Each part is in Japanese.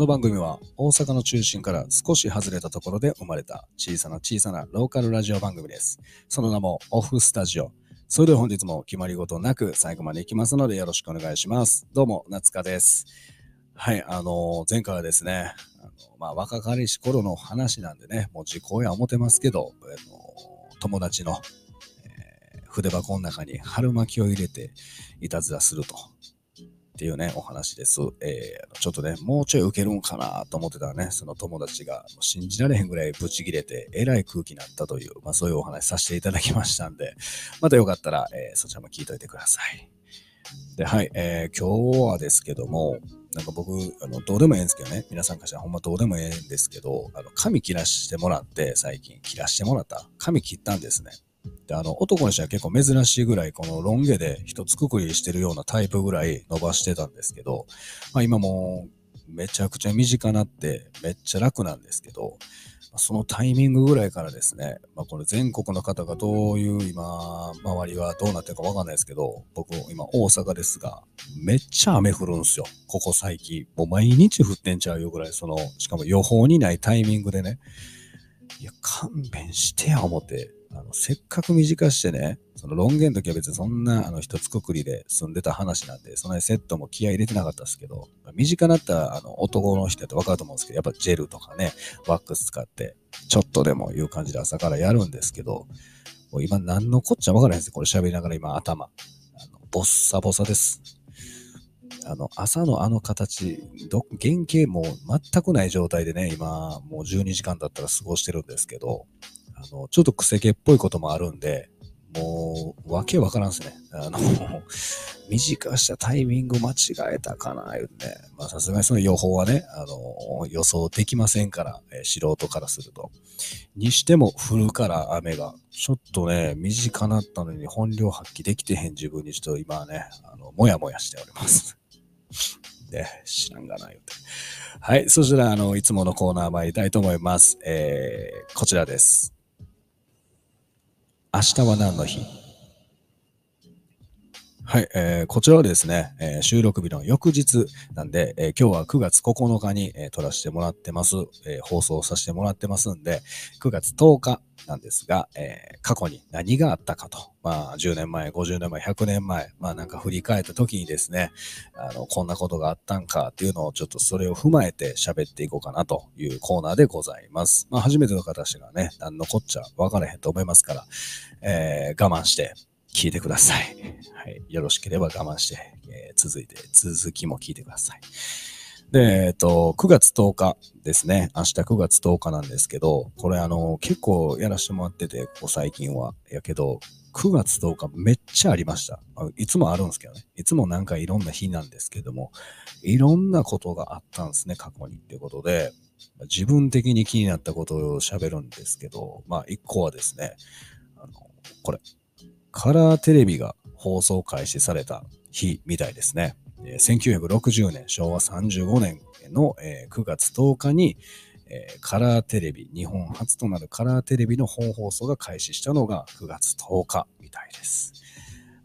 この番組は大阪の中心から少し外れたところで生まれた小さな小さなローカルラジオ番組です。その名もオフスタジオ。それでは本日も決まり事なく最後まで行きますのでよろしくお願いします。どうも、夏香です。はい、あの前回はですね、あのまあ、若かりし頃の話なんでね、もう時効や思ってますけど、あの友達の、えー筆箱の中に春巻きを入れていたずらすると。っていうね、お話です。えーちょっとね、もうちょい受けるんかなと思ってたらね、その友達が信じられへんぐらいブチ切れて、えらい空気になったという、まあそういうお話させていただきましたんで、またよかったら、えーそちらも聞いといてください。で、はい、えー今日はですけども、なんか僕、あの、どうでもええんですけどね、皆さんからしたらほんまどうでもええんですけど、あの、髪切らしてもらって、最近切らしてもらった。髪切ったんですね。で、あの、男にしては結構珍しいぐらい、このロン毛で一つくくりしてるようなタイプぐらい伸ばしてたんですけど、まあ今もめちゃくちゃ短なって、めっちゃ楽なんですけど、そのタイミングぐらいからですね、まあこれ全国の方がどういう今、周りはどうなってるかわかんないですけど、僕今大阪ですが、めっちゃ雨降るんですよ。ここ最近。もう毎日降ってんちゃうよぐらい、その、しかも予報にないタイミングでね、いや、勘弁してや、思って。あの、せっかく短してね、そのロン毛の時は別にそんな、あの、一つくくりで住んでた話なんで、そんなにセットも気合入れてなかったですけど、短なった、あの、男の人やってわかると思うんですけど、やっぱジェルとかね、ワックス使って、ちょっとでもいう感じで朝からやるんですけど、もう今何のこっちゃわからないんですよ。これ喋りながら今頭。あの、ボッサボサです。あの、朝のあの形、ど、原型も全くない状態でね、今、もう12時間だったら過ごしてるんですけど、あの、ちょっと癖毛っぽいこともあるんで、もう、わけわからんすね。あの、短したタイミング間違えたかな、言うてね。まあ、さすがにその予報はね、あの、予想できませんから、え素人からすると。にしても、降るから雨が。ちょっとね、短なったのに本領発揮できてへん自分にちょっと今はね、あの、もやもやしております。で、知らんがない、言うて。はい。そしたら、あの、いつものコーナー参りたいと思います。えー、こちらです。明日は何の日？はい、えーこちらはですね、えー収録日の翌日なんで、えー今日は9月9日に、えー撮らせてもらってます、えー放送させてもらってますんで、9月10日なんですが、えー過去に何があったかと、まあ、10年前、50年前、100年前、まあなんか振り返った時にですね、あの、こんなことがあったんかっていうのをちょっとそれを踏まえて喋っていこうかなというコーナーでございます。まあ初めての方しかね、何のこっちゃ分からへんと思いますから、えー我慢して聞いてください。はい。よろしければ我慢して、えー続いて、続きも聞いてください。で、えっと、9月10日ですね。明日9月10日なんですけど、これあの、結構やらせてもらってて、ここ最近は。やけど、9月10日めっちゃありました。いつもあるんですけどね。いつもなんかいろんな日なんですけども、いろんなことがあったんですね、過去にってことで、自分的に気になったことを喋るんですけど、まあ一個はですね、あの、これ、カラーテレビが放送開始された日みたいですね。えー1960年、昭和35年の、えー9月10日に、カラーテレビ、日本初となるカラーテレビの本放送が開始したのが9月10日みたいです。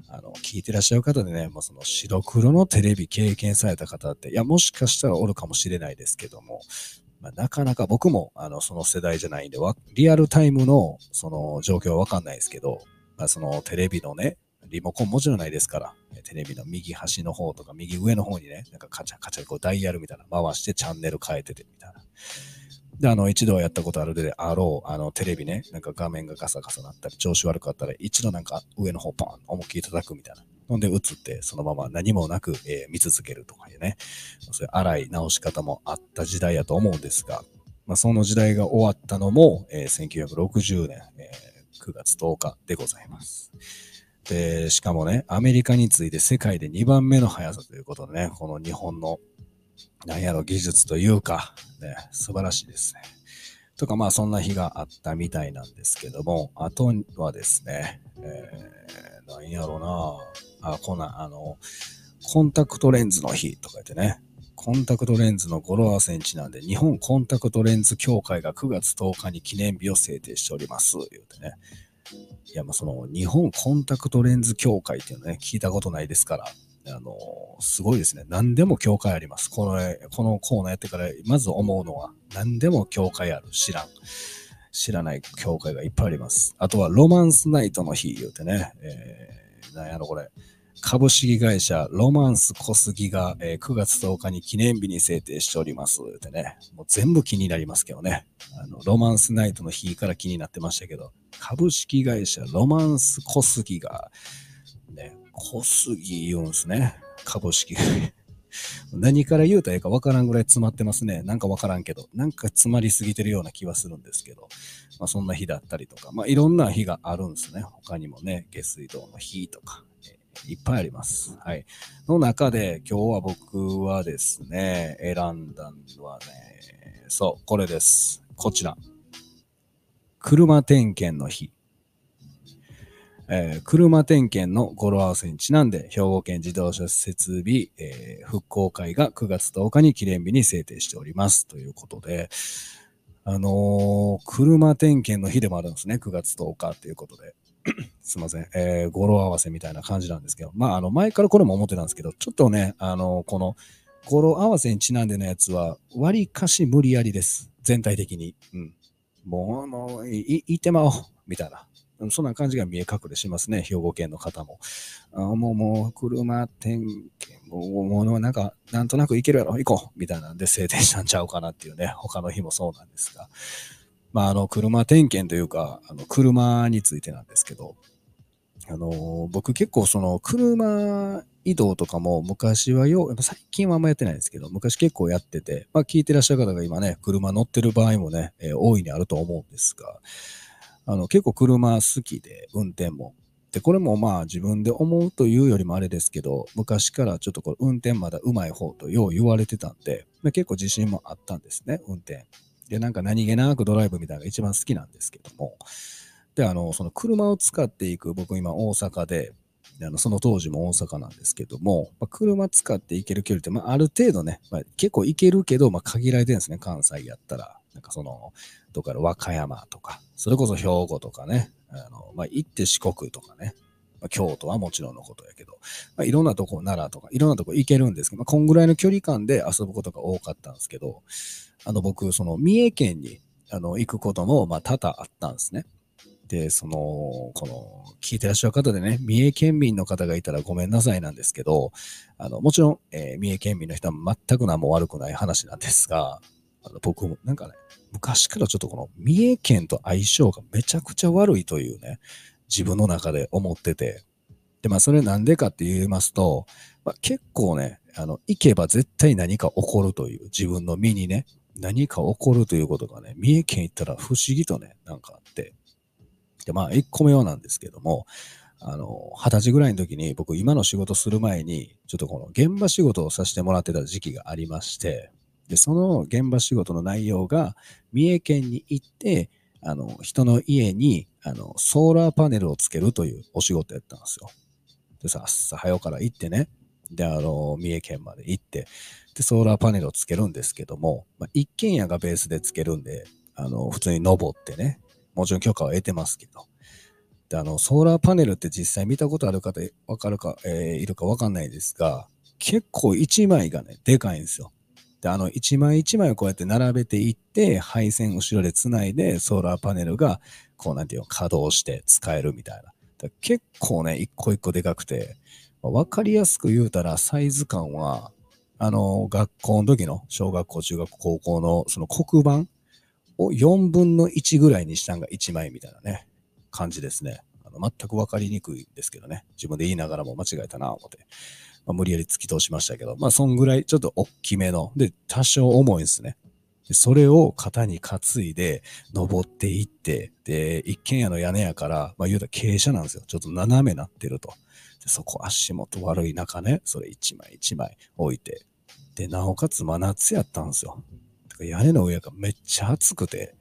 あの、聞いてらっしゃる方でね、もうその白黒のテレビ経験された方って、いや、もしかしたらおるかもしれないですけども、まあ、なかなか僕もあのその世代じゃないんで、リアルタイムのその状況はわかんないですけど、まあ、そのテレビのね、リモコンもちろんないですから、テレビの右端の方とか右上の方にね、なんかカチャカチャこうダイヤルみたいな回してチャンネル変えててみたいな。で、あの、一度はやったことあるであろう、あの、テレビね、なんか画面がガサガサなったり、調子悪かったら、一度なんか上の方ポン、思いっきり叩くみたいな。ほんで、映って、そのまま何もなく、えー見続けるとかいうね、そういう荒い直し方もあった時代やと思うんですが、まあ、その時代が終わったのも、えー1960年、えー9月10日でございます。で、しかもね、アメリカに次いで世界で2番目の速さということでね、この日本の、なんやろ、技術というか、ね、素晴らしいですね。とか、まあ、そんな日があったみたいなんですけども、あとはですね、えー、なんやろなあ、こんな、あの、コンタクトレンズの日とか言ってね、コンタクトレンズの語呂合わせにちなんで、日本コンタクトレンズ協会が9月10日に記念日を制定しております。言うてね。いや、まあ、その、日本コンタクトレンズ協会っていうのね、聞いたことないですから、あの、すごいですね。何でも教会あります。この、このコーナーやってから、まず思うのは、何でも教会ある。知らん。知らない教会がいっぱいあります。あとは、ロマンスナイトの日言うてね、えー、なんやろこれ。株式会社ロマンス小杉が、えー、9月10日に記念日に制定しております。ってね、もう全部気になりますけどね。あの、ロマンスナイトの日から気になってましたけど、株式会社ロマンス小杉が、ね、小杉言うんすね。株式。何から言うたらええかわからんぐらい詰まってますね。なんかわからんけど、なんか詰まりすぎてるような気はするんですけど、まあそんな日だったりとか、まあいろんな日があるんですね。他にもね、下水道の日とか、いっぱいあります。はい。の中で今日は僕はですね、選んだのはね、そう、これです。こちら。車点検の日。えー、車点検の語呂合わせにちなんで、兵庫県自動車設備、えー、復興会が9月10日に記念日に制定しております。ということで、あのー、車点検の日でもあるんですね。9月10日ということで。すいません。えー、語呂合わせみたいな感じなんですけど、まあ、あの、前からこれも思ってたんですけど、ちょっとね、あのこの、語呂合わせにちなんでのやつは、割かし無理やりです。全体的に。うん。もう、もう、い、いてまおう。みたいな。そんな感じが見え隠れしますね、兵庫県の方も。あもう、もう、車点検、もう、もう、なんか、なんとなく行けるやろ、行こうみたいなんで制定したんちゃうかなっていうね、他の日もそうなんですが。まあ、あの、車点検というか、あの、車についてなんですけど、あの、僕結構その、車移動とかも昔はよ、最近はあんまやってないんですけど、昔結構やってて、まあ聞いてらっしゃる方が今ね、車乗ってる場合もね、えー、大いにあると思うんですが、あの、結構車好きで、運転も。で、これもまあ自分で思うというよりもあれですけど、昔からちょっとこれ運転まだ上手い方とよう言われてたんでま、結構自信もあったんですね、運転。で、なんか何気なくドライブみたいなのが一番好きなんですけども。で、あの、その車を使っていく、僕今大阪で、あのその当時も大阪なんですけども、まあ、車使って行ける距離って、まあ、ある程度ね、まあ、結構行けるけど、まあ、限られてるんですね、関西やったら。なんかその、どっか和歌山とか、それこそ兵庫とかね、あの、まあ、行って四国とかね、まあ、京都はもちろんのことやけど、まあ、いろんなとこ、奈良とか、いろんなとこ行けるんですけど、まあ、こんぐらいの距離感で遊ぶことが多かったんですけど、あの、僕、その、三重県に、あの、行くことも、まあ、多々あったんですね。で、その、この、聞いてらっしゃる方でね、三重県民の方がいたらごめんなさいなんですけど、あの、もちろん、えー、三重県民の人は全く何も悪くない話なんですが、あの僕も、なんかね、昔からちょっとこの三重県と相性がめちゃくちゃ悪いというね、自分の中で思ってて、で、まあ、それなんでかって言いますと、まあ、結構ね、あの、行けば絶対何か起こるという、自分の身にね、何か起こるということがね、三重県行ったら不思議とね、なんかあって、で、まあ、1個目はなんですけども、あの、二十歳ぐらいの時に僕今の仕事する前に、ちょっとこの現場仕事をさせてもらってた時期がありまして、で、その現場仕事の内容が、三重県に行って、あの、人の家に、あの、ソーラーパネルをつけるというお仕事やったんですよ。でさ、朝早から行ってね、で、あの、三重県まで行って、で、ソーラーパネルをつけるんですけども、まあ、一軒家がベースでつけるんで、あの、普通に登ってね、もちろん許可は得てますけど。で、あの、ソーラーパネルって実際見たことある方、わかるか、えー、いるかわかんないですが、結構一枚がね、でかいんですよ。で、あの、一枚一枚をこうやって並べていって、配線後ろで繋いで、ソーラーパネルが、こうなんていうの、稼働して使えるみたいな。結構ね、一個一個でかくて、わかりやすく言うたら、サイズ感は、あの、学校の時の、小学校、中学校、高校の、その黒板を4分の1ぐらいにしたんが1枚みたいなね、感じですね。あの全くわかりにくいんですけどね。自分で言いながらも間違えたな、思って。まあ、無理やり突き通しましたけど、まあ、そんぐらいちょっと大きめの、で、多少重いんですね。でそれを肩に担いで登っていって、で、一軒家の屋根やから、まあ言うたら傾斜なんですよ。ちょっと斜めなってると。でそこ足元悪い中ね、それ一枚一枚置いて。で、なおかつ真夏やったんですよ。屋根の上がめっちゃ暑くて、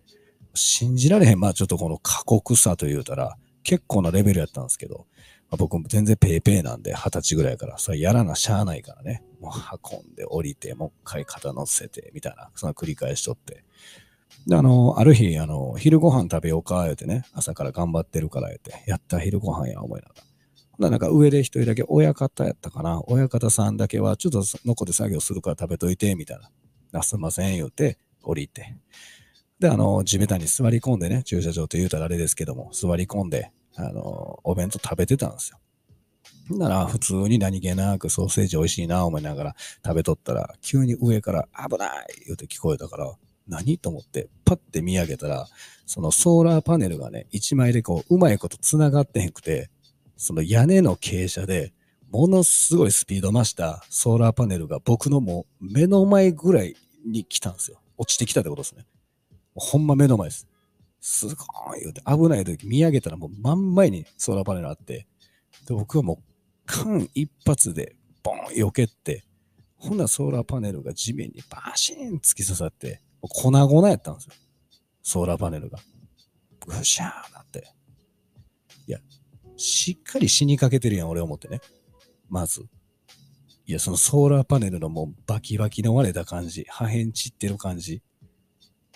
信じられへん。まあちょっとこの過酷さと言うたら、結構なレベルやったんですけど、まあ、僕も全然ペーペーなんで、二十歳ぐらいから、それやらなしゃあないからね。もう運んで降りて、もう一回肩乗せて、みたいな、その繰り返しとって。で、あの、ある日、あの、昼ご飯食べようか、言うてね、朝から頑張ってるから言うて、やった昼ご飯や、思いながら。ななんか上で一人だけ親方やったかな。親方さんだけはちょっと残って作業するから食べといて、みたいな。あすんません、言うて降りて。で、あの、地べたに座り込んでね、駐車場と言うたらあれですけども、座り込んで、あの、お弁当食べてたんですよ。なら、普通に何気なくソーセージ美味しいな思いながら食べとったら、急に上から危ない言うて聞こえたから、何と思って、パッて見上げたら、そのソーラーパネルがね、一枚でこう、うまいこと繋がってへんくて、その屋根の傾斜で、ものすごいスピード増したソーラーパネルが僕のもう目の前ぐらいに来たんですよ。落ちてきたってことですね。ほんま目の前です。すごい言うて、危ない時見上げたらもう真ん前にソーラーパネルあって、で、僕はもう間一発でボン避けて、ほんなソーラーパネルが地面にバシーン突き刺さって、粉々やったんですよ。ソーラーパネルが。ぐしゃーなって。いや、しっかり死にかけてるやん、俺思ってね。まず。いや、そのソーラーパネルのもうバキバキの割れた感じ、破片散ってる感じ。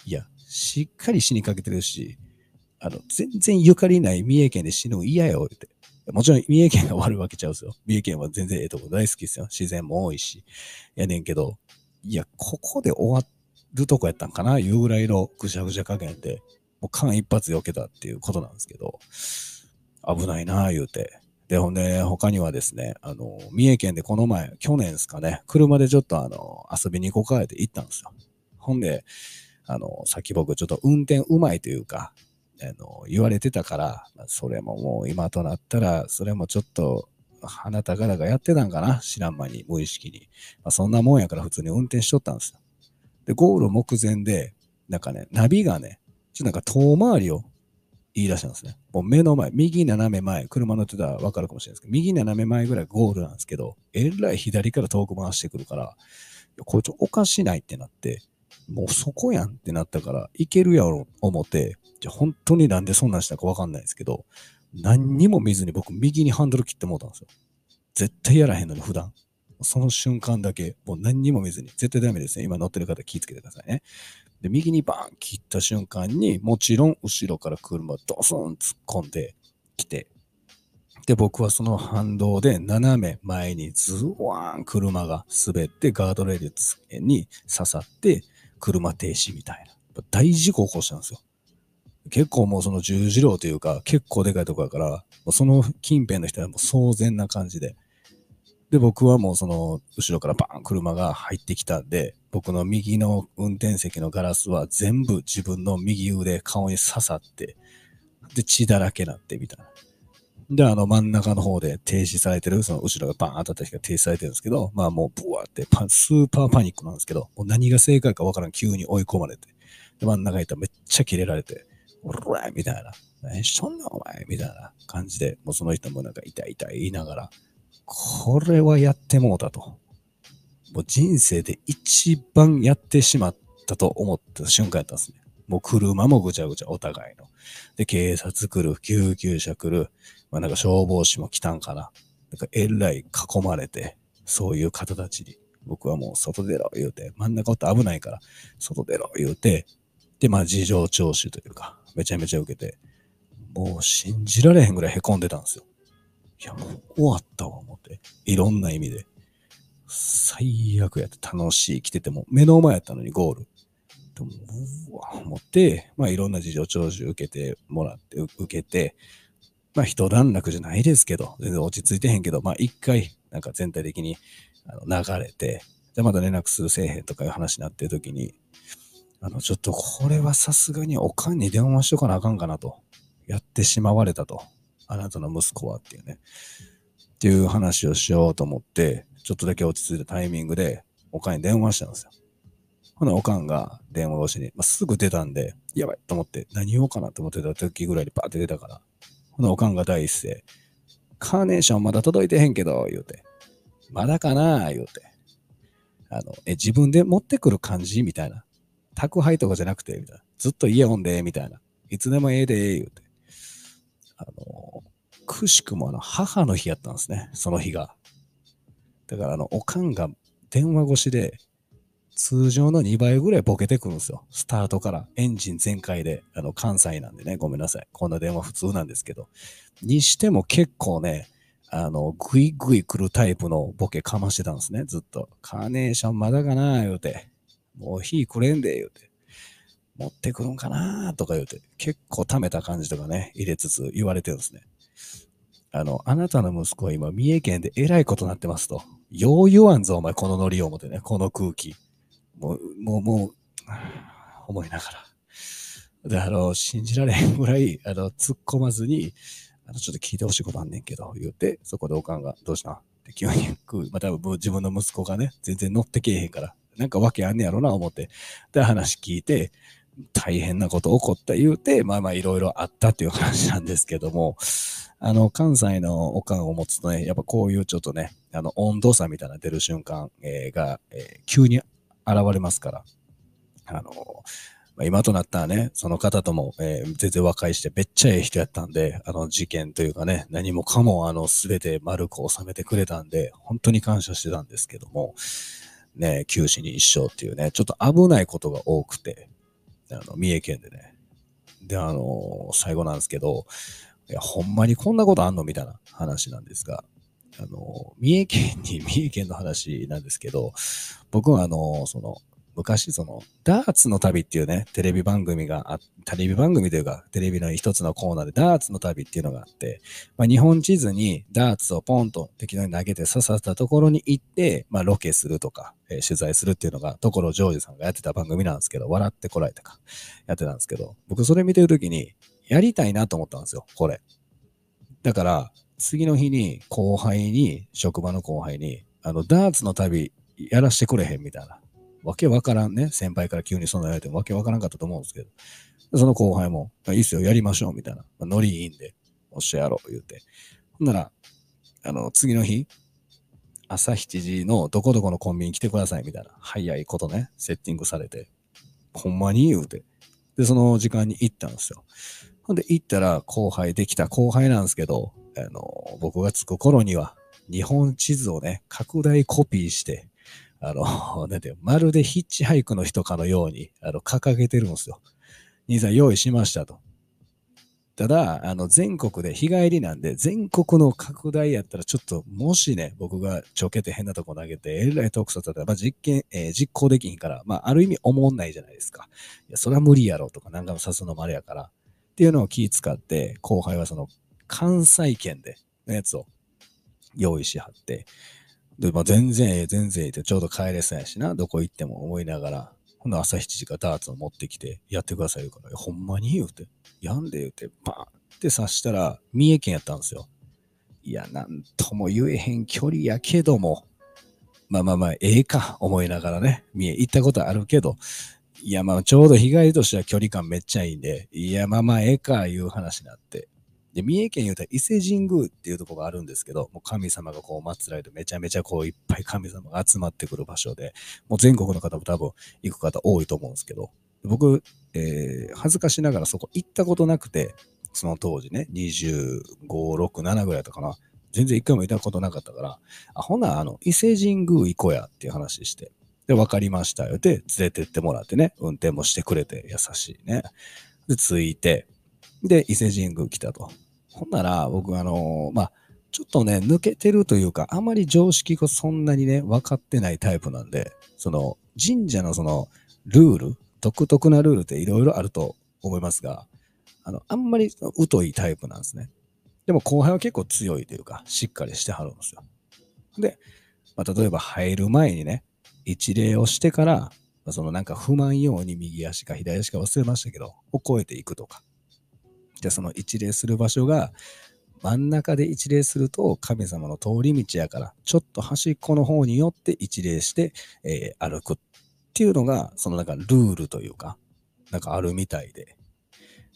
いや、しっかり死にかけてるし、あの、全然ゆかりない三重県で死ぬの嫌よ、って。もちろん三重県が悪いわけちゃうですよ。三重県は全然ええとこ大好きですよ。自然も多いし。やねんけど、いや、ここで終わるとこやったんかないうぐらいのぐしゃぐしゃ加減で、もう間一発避けたっていうことなんですけど、危ないなぁ言うて。で、ほんで、他にはですね、あの、三重県でこの前、去年ですかね、車でちょっとあの、遊びに行こうかって行ったんですよ。ほんで、あの、さっき僕ちょっと運転うまいというか、あの、言われてたから、それももう今となったら、それもちょっと、鼻高々やってたんかな知らん間に、無意識に。まあ、そんなもんやから普通に運転しとったんですよ。で、ゴール目前で、なんかね、ナビがね、ちょっとなんか遠回りを言い出したんですね。もう目の前、右斜め前、車乗ってたらわかるかもしれないですけど、右斜め前ぐらいゴールなんですけど、えらい左から遠く回してくるから、これちょおかしないってなって、もうそこやんってなったから、いけるやろ思って、じゃ本当になんでそんなんしたかわかんないですけど、何にも見ずに僕右にハンドル切ってもうたんですよ。絶対やらへんのに普段。その瞬間だけ、もう何にも見ずに、絶対ダメですね。今乗ってる方気をつけてくださいね。で、右にバーン切った瞬間に、もちろん後ろから車ドスン突っ込んできて、で、僕はその反動で斜め前にズワーン車が滑ってガードレールに刺さって車停止みたいな。大事故起こしたんですよ。結構もうその十字路というか結構でかいとこやから、その近辺の人はもう騒然な感じで。で、僕はもうその後ろからバーン車が入ってきたんで、僕の右の運転席のガラスは全部自分の右腕、顔に刺さって、で、血だらけなってみたいな。で、あの真ん中の方で停止されてる、その後ろがバーン当たった人が停止されてるんですけど、まあもうブワーってパスーパーパニックなんですけど、もう何が正解かわからん急に追い込まれて、で、真ん中にいたらめっちゃキレられて、おらみたいな、何しとんのお前みたいな感じで、もうその人もなんか痛い痛い言いながら、これはやってもうたと。もう人生で一番やってしまったと思った瞬間やったんですね。もう車もぐちゃぐちゃお互いの。で、警察来る、救急車来る、まあなんか消防士も来たんかな。なんかえらい囲まれて、そういう方たちに、僕はもう外出ろ言うて、真ん中おって危ないから、外出ろ言うて、で、まあ事情聴取というか、めちゃめちゃ受けて、もう信じられへんぐらい凹んでたんですよ。いや、もう終わったわ、思って。いろんな意味で。最悪やって楽しい来てても、目の前やったのにゴール。でも、うわ、思って、まあいろんな事情聴取受けてもらって、受けて、まあ一段落じゃないですけど、全然落ち着いてへんけど、まあ一回、なんか全体的に流れて、じゃまた連絡するせえへんとかいう話になってる時に、あの、ちょっとこれはさすがにおかんに電話しとかなあかんかなと。やってしまわれたと。あなたの息子はっていうね。っていう話をしようと思って、ちょっとだけ落ち着いたタイミングで、おかんに電話したんですよ。ほな、おかんが電話越しに、まあ、すぐ出たんで、やばいと思って、何言おうかなと思ってた時ぐらいにバーって出たから、ほな、おかんが第一声、カーネーションまだ届いてへんけど、言うて。まだかな言うて。あの、え、自分で持ってくる感じ？みたいな。宅配とかじゃなくて、みたいな。ずっと家おんで、みたいな。いつでもええで、言うて。あの、くしくもあの、母の日やったんですね、その日が。だからあの、おかんが電話越しで、通常の2倍ぐらいボケてくるんですよ。スタートからエンジン全開で、あの、関西なんでね、ごめんなさい。こんな電話普通なんですけど。にしても結構ね、あの、ぐいぐい来るタイプのボケかましてたんですね、ずっと。カーネーションまだかな？言うて。もう火くれんで、言うて。持ってくるんかなとか言うて。結構溜めた感じとかね、入れつつ言われてるんですね。あの、あなたの息子は今、三重県でえらいことになってますと。よう言わんぞ、お前、このノリを思ってね、この空気。もう、もう、もう、思いながら。で、あの、信じられへんぐらい、あの、突っ込まずに、あの、ちょっと聞いてほしいことあんねんけど、言うて、そこでおかんが、どうしたって急に、まあ、多分自分の息子がね、全然乗ってけえへんから、なんかわけあんねやろな、思って。で、話聞いて、大変なこと起こった言うて、まあまあいろいろあったっていう話なんですけども、あの、関西のおかんを持つとね、やっぱこういうちょっとね、あの、温度差みたいな出る瞬間、えー、が、えー、急に現れますから、あの、まあ、今となったらね、その方とも、えー、全然和解してめっちゃええ人やったんで、あの事件というかね、何もかもあの全て丸く収めてくれたんで、本当に感謝してたんですけども、ね、九死に一生っていうね、ちょっと危ないことが多くて、あの、三重県でね。で、あの、最後なんですけど、いや、ほんまにこんなことあんのみたいな話なんですが、あの、三重県に、三重県の話なんですけど、僕はあの、その、昔、その、ダーツの旅っていうね、テレビ番組があ、テレビ番組というか、テレビの一つのコーナーでダーツの旅っていうのがあって、まあ、日本地図にダーツをポンと適当に投げて刺さったところに行って、まあ、ロケするとか、えー、取材するっていうのが、所ジョージさんがやってた番組なんですけど、笑ってこられたか、やってたんですけど、僕それ見てるときに、やりたいなと思ったんですよ、これ。だから、次の日に後輩に、職場の後輩に、あの、ダーツの旅やらしてくれへんみたいな。わけわからんね。先輩から急にそんな言われてもわけわからんかったと思うんですけど。その後輩も、いいっすよ、やりましょう、みたいな。ノリいいんで、おっしゃやろう、言うて。ほんなら、あの、次の日、朝7時のどこどこのコンビニ来てください、みたいな。早いことね、セッティングされて。ほんまに？言うて。で、その時間に行ったんですよ。ほんで、行ったら後輩できた後輩なんですけど、あの、僕が着く頃には、日本地図をね、拡大コピーして、あの、なんて、まるでヒッチハイクの人かのように、あの、掲げてるんですよ。兄さん用意しましたと。ただ、あの、全国で日帰りなんで、全国の拡大やったら、ちょっと、もしね、僕がちょけて変なとこ投げて、えらいトークさせたら、まあ、実験、えー、実行できひんから、まあ、ある意味思んないじゃないですか。いや、それは無理やろとか、なんかもさすのもあれやから、っていうのを気使って、後輩はその、関西圏でのやつを用意しはって、で、まあ、全然ええ、全然ええって、ちょうど帰れそうやしな、どこ行っても思いながら、ほんの朝7時からダーツを持ってきて、やってください言うから、ほんまに言うて、やんで言うて、バーンって刺したら、三重県やったんですよ。いや、なんとも言えへん距離やけども、まあまあまあ、ええか、思いながらね、三重行ったことあるけど、いや、まあ、ちょうど日帰りとしては距離感めっちゃいいんで、いや、まあまあ、ええか、いう話になって、で、三重県言うたら伊勢神宮っていうところがあるんですけど、もう神様がこう祀られてめちゃめちゃこういっぱい神様が集まってくる場所で、もう全国の方も多分行く方多いと思うんですけど、僕、えー、恥ずかしながらそこ行ったことなくて、その当時ね、25、6、7ぐらいだったかな。全然一回も行ったことなかったから、あ、ほな、あの、伊勢神宮行こうやっていう話して、で、分かりましたよ。で、連れてってもらってね、運転もしてくれて優しいね。で、着いて、で、伊勢神宮来たと。ほんなら、僕、あのー、まあ、ちょっとね、抜けてるというか、あまり常識がそんなにね、分かってないタイプなんで、その、神社のその、ルール、独特なルールっていろいろあると思いますが、あの、あんまり疎いタイプなんですね。でも後輩は結構強いというか、しっかりしてはるんですよ。で、まあ、例えば入る前にね、一礼をしてから、まあそのなんか不満ように右足か左足か忘れましたけど、を越えていくとか。じゃあその一礼する場所が真ん中で一礼すると神様の通り道やから、ちょっと端っこの方によって一礼して、えー、歩くっていうのが、そのなんかルールというか、なんかあるみたいで。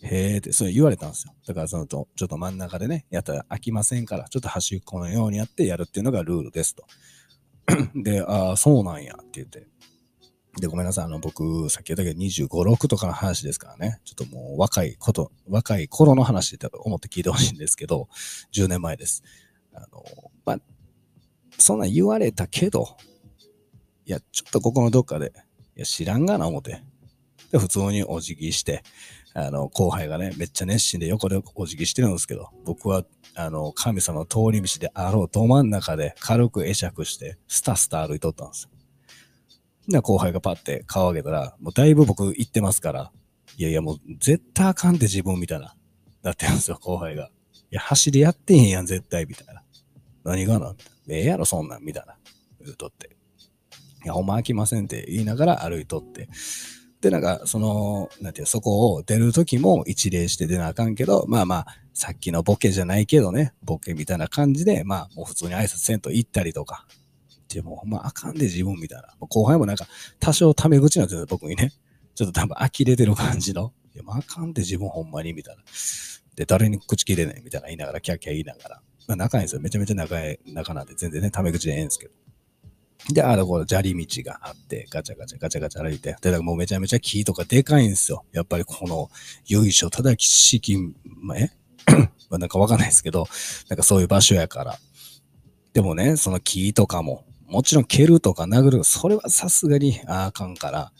へえって、それ言われたんですよ。だからそのと、ちょっと真ん中でね、やったら飽きませんから、ちょっと端っこのようにやってやるっていうのがルールですと。で、ああ、そうなんやって言って。で、ごめんなさい。あの、僕、さっき言ったけど、25、6とかの話ですからね。ちょっともう若いこと、若い頃の話って思って聞いてほしいんですけど、10年前です。あの、まあ、そんな言われたけど、いや、ちょっとここのどっかで、いや、知らんがな思って。で、普通にお辞儀して、あの、後輩がね、めっちゃ熱心で横でお辞儀してるんですけど、僕は、あの、神様の通り道であろうど真ん中で軽く会釈して、スタスタ歩いとったんですよ。で、後輩がパッて顔上げたら、もうだいぶ僕行ってますから、いやいやもう絶対あかんって自分みたいな、なってるんですよ、後輩が。いや、走りやってへんやん、絶対、みたいな。何がなみたいな。ええやろ、そんなん、みたいな。言うとって。いや、ほんま飽きませんって言いながら歩いとって。で、なんか、その、なんていう、そこを出るときも一礼して出なあかんけど、まあまあ、さっきのボケじゃないけどね、ボケみたいな感じで、まあ、もう普通に挨拶せんと行ったりとか。でも、ほんまああかんで自分みたいな。後輩もなんか、多少タメ口なんですよ、僕にね。ちょっと多分呆れてる感じの。いや、まああかんで自分ほんまに、みたいな。で、誰に口切れないみたいな言いながら、キャキャ言いながら。まあ仲いいんですよ。めちゃめちゃ仲いい、仲なんで全然ね、タメ口でええんですけど。で、あの、この砂利道があって、ガチャガチャガチャガチャ歩いて、で、だかもうめちゃめちゃ木とかでかいんですよ。やっぱりこの、由緒正き式、まあ、え？まあなんかわかんないですけど、なんかそういう場所やから。でもね、その木とかも、もちろん蹴るとか殴る、それはさすがにあかんから、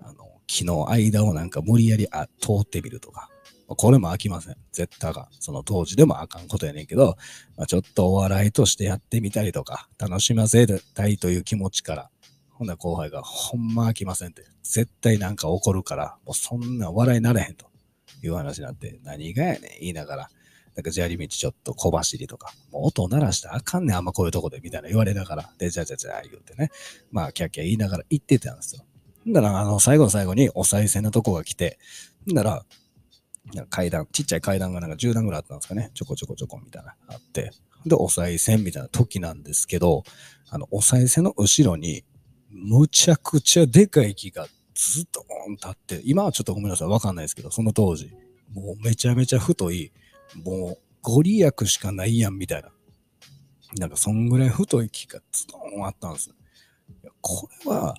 あの、木の間をなんか無理やりあ通ってみるとか、これも飽きません。絶対が。その当時でもあかんことやねんけど、まあ、ちょっとお笑いとしてやってみたりとか、楽しませたいという気持ちから、ほんな後輩がほんま飽きませんって。絶対なんか怒るから、もうそんな笑いなれへんという話になって、何がやねん言いながら、なんか砂利道ちょっと小走りとか、もう音鳴らしたらあかんねん、あんまこういうとこで、みたいな言われながら、で、じゃじゃじゃ言うてね、まあ、キャッキャ言いながら行ってたんですよ。んだら、あの、最後の最後にお賽銭のとこが来て、んだら、階段、ちっちゃい階段がなんか10段ぐらいあったんですかね。ちょこちょこちょこみたいな、あって。で、お賽銭みたいな時なんですけど、あの、お賽銭の後ろに、むちゃくちゃでかい木がずっとーん立って、今はちょっとごめんなさい、わかんないですけど、その当時、もうめちゃめちゃ太い、もうご利益しかないやんみたいな。なんかそんぐらい太い木がズドンあったんです。これは、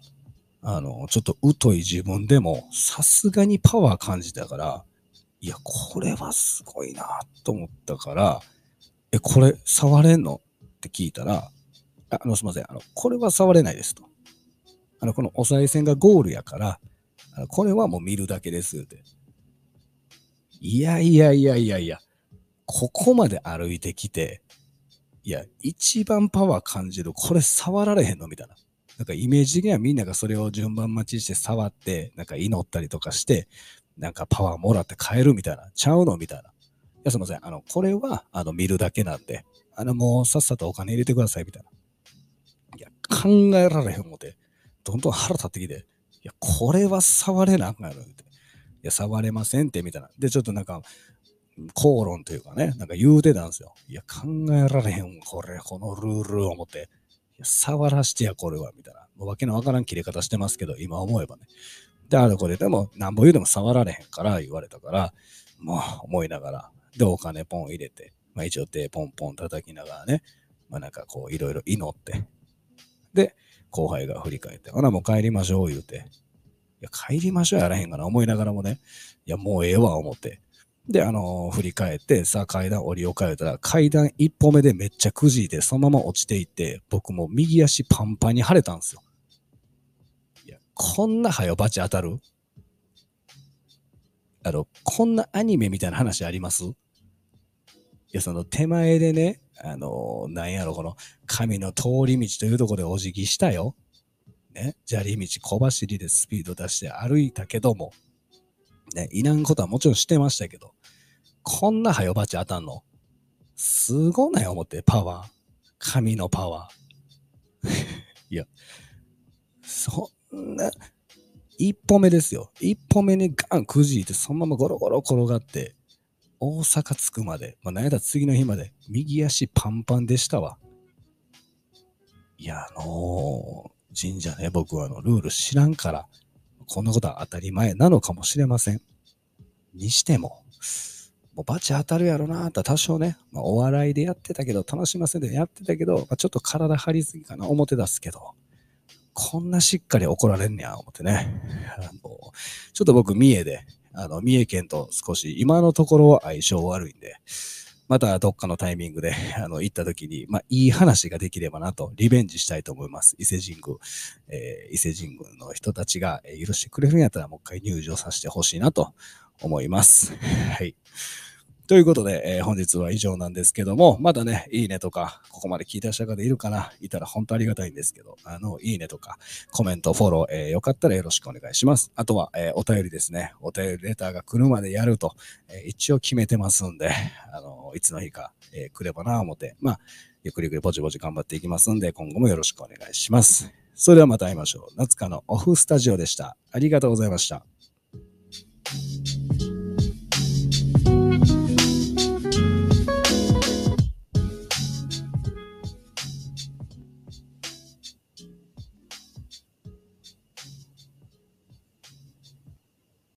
あの、ちょっと疎い自分でも、さすがにパワー感じたから、いや、これはすごいなと思ったから、え、これ触れんの？って聞いたら、あの、すいません。あの、これは触れないですと。あの、このお賽銭がゴールやから、あのこれはもう見るだけですって。いやいやいやいやいや、ここまで歩いてきて、いや、一番パワー感じる、これ触られへんのみたいな。なんかイメージ的にはみんながそれを順番待ちして触って、なんか祈ったりとかして、なんかパワーもらって帰るみたいな。ちゃうのみたいな。いや、すいません。あの、これは、あの、見るだけなんで、あの、もうさっさとお金入れてください、みたいな。いや、考えられへん思って、どんどん腹立ってきて、いや、これは触れなあかんやろ、って。いや、触れませんって、みたいな。で、ちょっとなんか、口論というかね、なんか言うてたんですよ。いや、考えられへん、これ、このルールを思って。いや、触らしてや、これは、みたいな。もうわけのわからん切れ方してますけど、今思えばね。で、あれこれでも、なんぼ言うでも触られへんから言われたから、もう思いながら、で、お金ポン入れて、まあ一応手ポンポン叩きながらね、まあなんかこういろいろ祈って、で、後輩が振り返って、あらもう帰りましょう言うて、いや、帰りましょうやらへんかな思いながらもね、いや、もうええわ思って、で、あの、振り返って、さあ階段降りようか言たら、階段一歩目でめっちゃくじいて、そのまま落ちていって、僕も右足パンパンに腫れたんですよ。いやこんな早バチ当たる？あの、こんなアニメみたいな話あります？いや、その手前でね、あの、なんやろ、この神の通り道というとこでお辞儀したよ。ね、砂利道小走りでスピード出して歩いたけども、ね、いらんことはもちろんしてましたけど、こんな早バチ当たんのすごない思って、パワー。神のパワー。いや、そんな、一歩目ですよ。一歩目にガンくじいて、そのままゴロゴロ転がって、大阪着くまで、まあ、なやったら次の日まで、右足パンパンでしたわ。いや、あのー、神社ね、僕はあの、ルール知らんから、こんなことは当たり前なのかもしれません。にしても、もうバチ当たるやろなと多少ね、まあ、お笑いでやってたけど、楽しませてやってたけど、まあ、ちょっと体張りすぎかな、表出すけど、こんなしっかり怒られんねや、思ってね。あの、ちょっと僕、三重で、あの、三重県と少し今のところ相性悪いんで、またどっかのタイミングで、あの、行った時に、まあ、いい話ができればなと、リベンジしたいと思います。伊勢神宮、えー、伊勢神宮の人たちが許してくれるんやったら、もう一回入場させてほしいなと思います。はい。ということで、えー、本日は以上なんですけども、まだね、いいねとか、ここまで聞いた人がいるかないたら本当ありがたいんですけど、あの、いいねとか、コメント、フォロー、えー、よかったらよろしくお願いします。あとは、えー、お便りですね。お便りレターが来るまでやると、え一応決めてますんで、あの、いつの日か、え来ればな思って、まあ、ゆっくりゆっくりぼちぼち頑張っていきますんで、今後もよろしくお願いします。それではまた会いましょう。夏香のオフスタジオでした。ありがとうございました。